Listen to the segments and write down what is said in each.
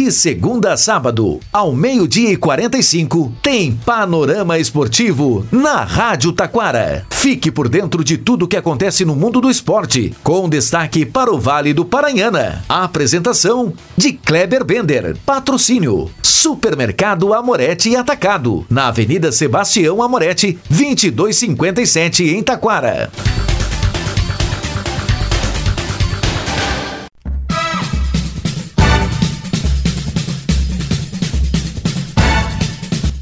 De segunda a sábado, ao meio-dia e 45, tem Panorama Esportivo na Rádio Taquara. Fique por dentro de tudo que acontece no mundo do esporte, com destaque para o Vale do Paranhana. A apresentação de Kleber Bender. Patrocínio: Supermercado Amorete e Atacado, na Avenida Sebastião Amorete, 2257 em Taquara.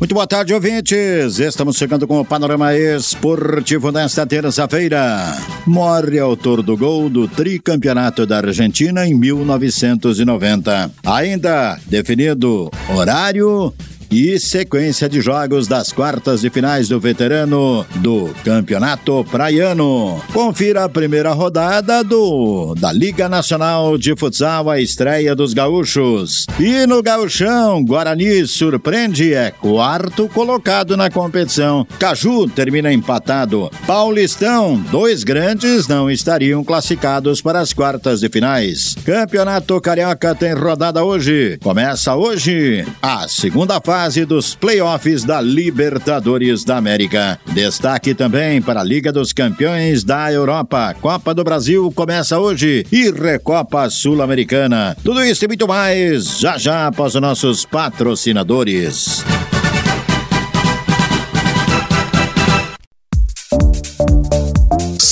Muito boa tarde, ouvintes. Estamos chegando com o panorama esportivo nesta terça-feira. Morre autor do gol do tricampeonato da Argentina em 1990. Ainda definido horário e sequência de jogos das quartas de finais do veterano do Campeonato Praiano. Confira a primeira rodada do da Liga Nacional de Futsal, a estreia dos gaúchos. E no gauchão, Guarani surpreende, é quarto colocado na competição. Caju termina empatado. Paulistão, dois grandes não estariam classificados para as quartas de finais. Campeonato Carioca tem rodada hoje. Começa hoje a segunda fase fase dos playoffs da Libertadores da América. Destaque também para a Liga dos Campeões da Europa. Copa do Brasil começa hoje e Recopa Sul-Americana. Tudo isso e muito mais já já após os nossos patrocinadores.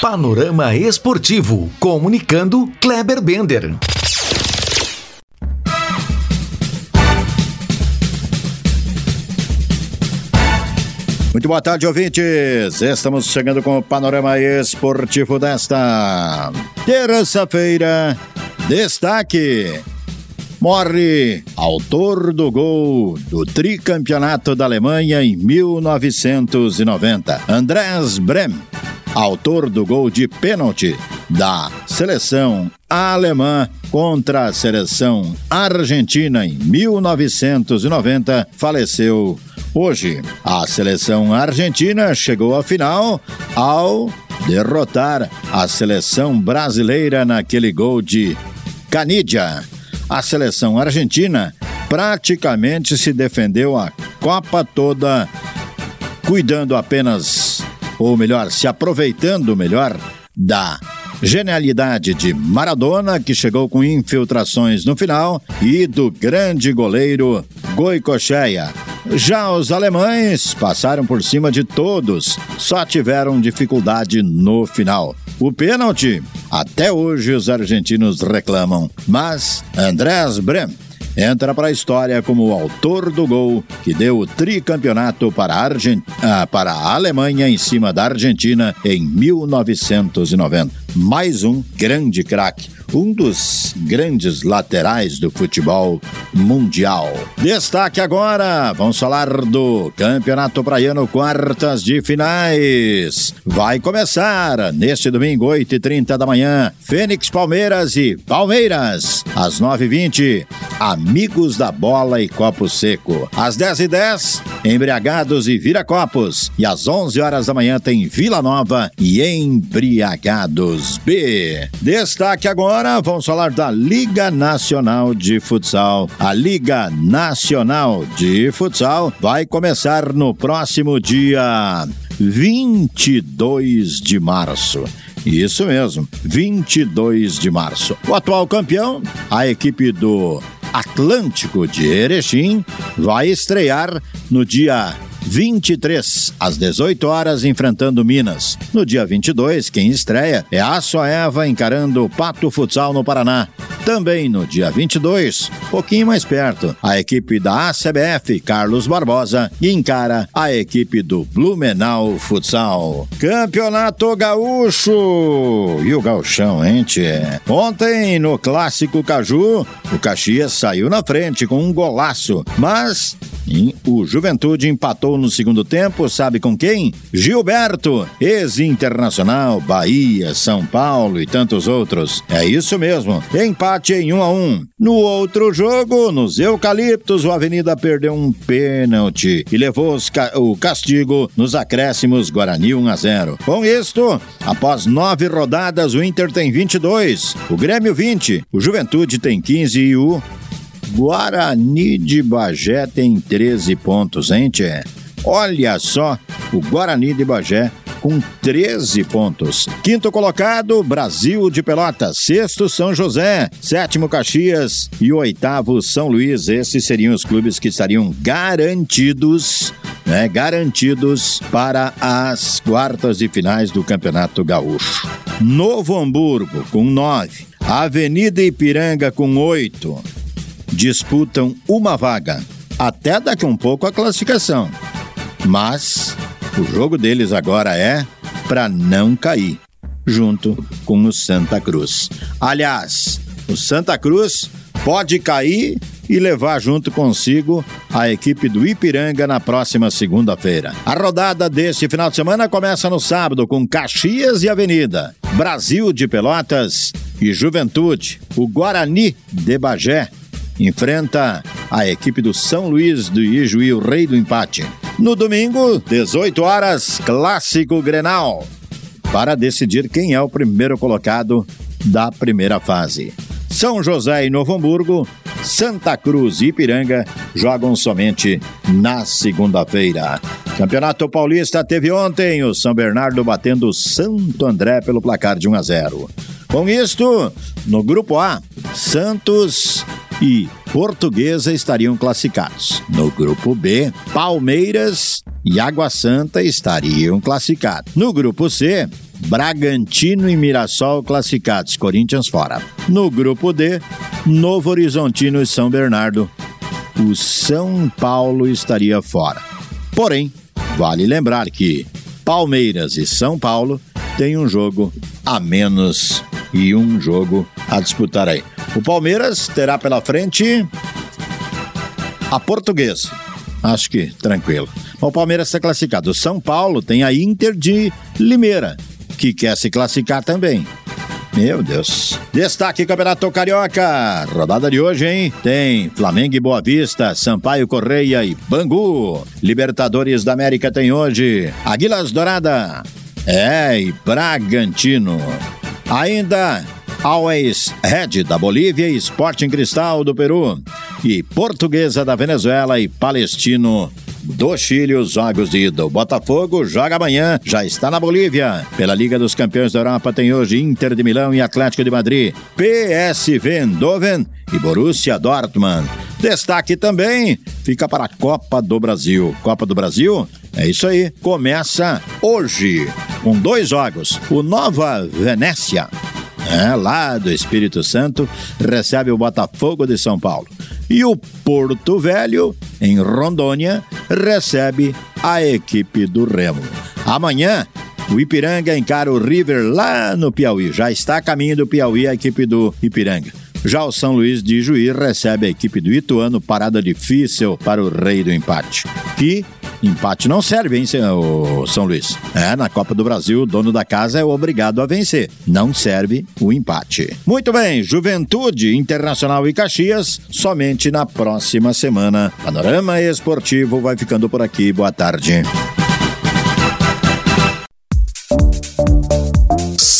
Panorama Esportivo, comunicando Kleber Bender. Muito boa tarde, ouvintes. Estamos chegando com o panorama esportivo desta terça-feira. Destaque: morre autor do gol do tricampeonato da Alemanha em 1990, Andrés Brem autor do gol de pênalti da seleção alemã contra a seleção argentina em 1990, faleceu hoje. A seleção argentina chegou à final ao derrotar a seleção brasileira naquele gol de Canidia. A seleção argentina praticamente se defendeu a Copa toda, cuidando apenas ou melhor, se aproveitando melhor da genialidade de Maradona, que chegou com infiltrações no final, e do grande goleiro Goicocheia. Já os alemães passaram por cima de todos, só tiveram dificuldade no final. O pênalti, até hoje os argentinos reclamam, mas Andrés Brem entra para a história como o autor do gol que deu o tricampeonato para a, Argent... ah, para a Alemanha em cima da Argentina em 1990. Mais um grande craque um dos grandes laterais do futebol mundial. Destaque agora, vamos falar do Campeonato Praiano quartas de finais. Vai começar neste domingo, 8h30 da manhã, Fênix Palmeiras e Palmeiras. Às 9h20, Amigos da Bola e Copo Seco. Às 10h10, Embriagados e Viracopos. E às 11 horas da manhã tem Vila Nova e Embriagados B. Destaque agora vamos falar da Liga Nacional de Futsal. A Liga Nacional de Futsal vai começar no próximo dia 22 de março. Isso mesmo, 22 de março. O atual campeão, a equipe do Atlântico de Erechim, vai estrear no dia 23 às 18 horas enfrentando Minas. No dia 22, quem estreia é a Soeva encarando o Pato Futsal no Paraná. Também no dia 22, pouquinho mais perto, a equipe da ACBF, Carlos Barbosa, encara a equipe do Blumenau Futsal. Campeonato Gaúcho! E o Gauchão, hein, tchê? Ontem, no Clássico Caju, o Caxias saiu na frente com um golaço, mas o Juventude empatou no segundo tempo, sabe com quem? Gilberto, ex-internacional, Bahia, São Paulo e tantos outros. É isso mesmo, empate em 1 a 1. No outro jogo, nos Eucaliptos, o Avenida perdeu um pênalti e levou ca o castigo nos acréscimos Guarani 1 a 0. Com isto, após nove rodadas, o Inter tem 22, o Grêmio 20, o Juventude tem 15 e o Guarani de Bagé tem 13 pontos, hein, Tchê? Olha só, o Guarani de Bagé com 13 pontos. Quinto colocado, Brasil de Pelotas. Sexto, São José. Sétimo, Caxias. E oitavo, São Luís. Esses seriam os clubes que estariam garantidos, né? Garantidos para as quartas de finais do Campeonato Gaúcho. Novo Hamburgo, com 9. Avenida Ipiranga, com 8 disputam uma vaga, até daqui um pouco a classificação. Mas o jogo deles agora é para não cair, junto com o Santa Cruz. Aliás, o Santa Cruz pode cair e levar junto consigo a equipe do Ipiranga na próxima segunda-feira. A rodada deste final de semana começa no sábado com Caxias e Avenida, Brasil de Pelotas e Juventude, o Guarani de Bagé enfrenta a equipe do São Luís do Ijuí, o rei do empate. No domingo, 18 horas, clássico Grenal, para decidir quem é o primeiro colocado da primeira fase. São José e Novo Hamburgo, Santa Cruz e Ipiranga jogam somente na segunda-feira. Campeonato Paulista teve ontem o São Bernardo batendo o Santo André pelo placar de 1 a 0. Com isto, no grupo A, Santos e Portuguesa estariam classificados. No grupo B, Palmeiras e Água Santa estariam classificados. No grupo C, Bragantino e Mirassol classificados, Corinthians fora. No grupo D, Novo Horizontino e São Bernardo. O São Paulo estaria fora. Porém, vale lembrar que Palmeiras e São Paulo têm um jogo a menos e um jogo a disputar aí. O Palmeiras terá pela frente a Portuguesa. Acho que tranquilo. O Palmeiras está classificado. O São Paulo tem a Inter de Limeira, que quer se classificar também. Meu Deus. Destaque Campeonato Carioca. Rodada de hoje, hein? Tem Flamengo e Boa Vista, Sampaio Correia e Bangu. Libertadores da América tem hoje Águilas Dourada. É, e Bragantino. Ainda Always Red da Bolívia e Sporting Cristal do Peru. E Portuguesa da Venezuela e Palestino do Chile, os jogos de ida. O Botafogo joga amanhã, já está na Bolívia. Pela Liga dos Campeões da Europa tem hoje Inter de Milão e Atlético de Madrid, PSV Eindhoven e Borussia Dortmund. Destaque também fica para a Copa do Brasil. Copa do Brasil? É isso aí, começa hoje com dois jogos. O Nova Venécia é, lá do Espírito Santo, recebe o Botafogo de São Paulo. E o Porto Velho, em Rondônia, recebe a equipe do Remo. Amanhã, o Ipiranga encara o River lá no Piauí. Já está a caminho do Piauí a equipe do Ipiranga. Já o São Luís de Juí recebe a equipe do Ituano, parada difícil para o rei do empate. Que empate não serve, hein, São Luís? É, na Copa do Brasil, o dono da casa é obrigado a vencer. Não serve o empate. Muito bem, Juventude Internacional e Caxias, somente na próxima semana. Panorama Esportivo vai ficando por aqui. Boa tarde.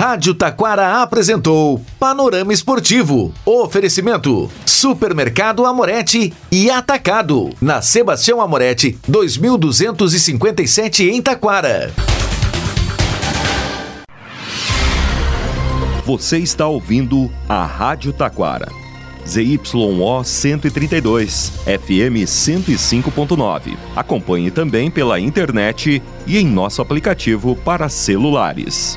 Rádio Taquara apresentou Panorama Esportivo. Oferecimento: Supermercado Amorete e Atacado. Na Sebastião Amorete, 2257 em Taquara. Você está ouvindo a Rádio Taquara ZYO 132, FM 105.9. Acompanhe também pela internet e em nosso aplicativo para celulares.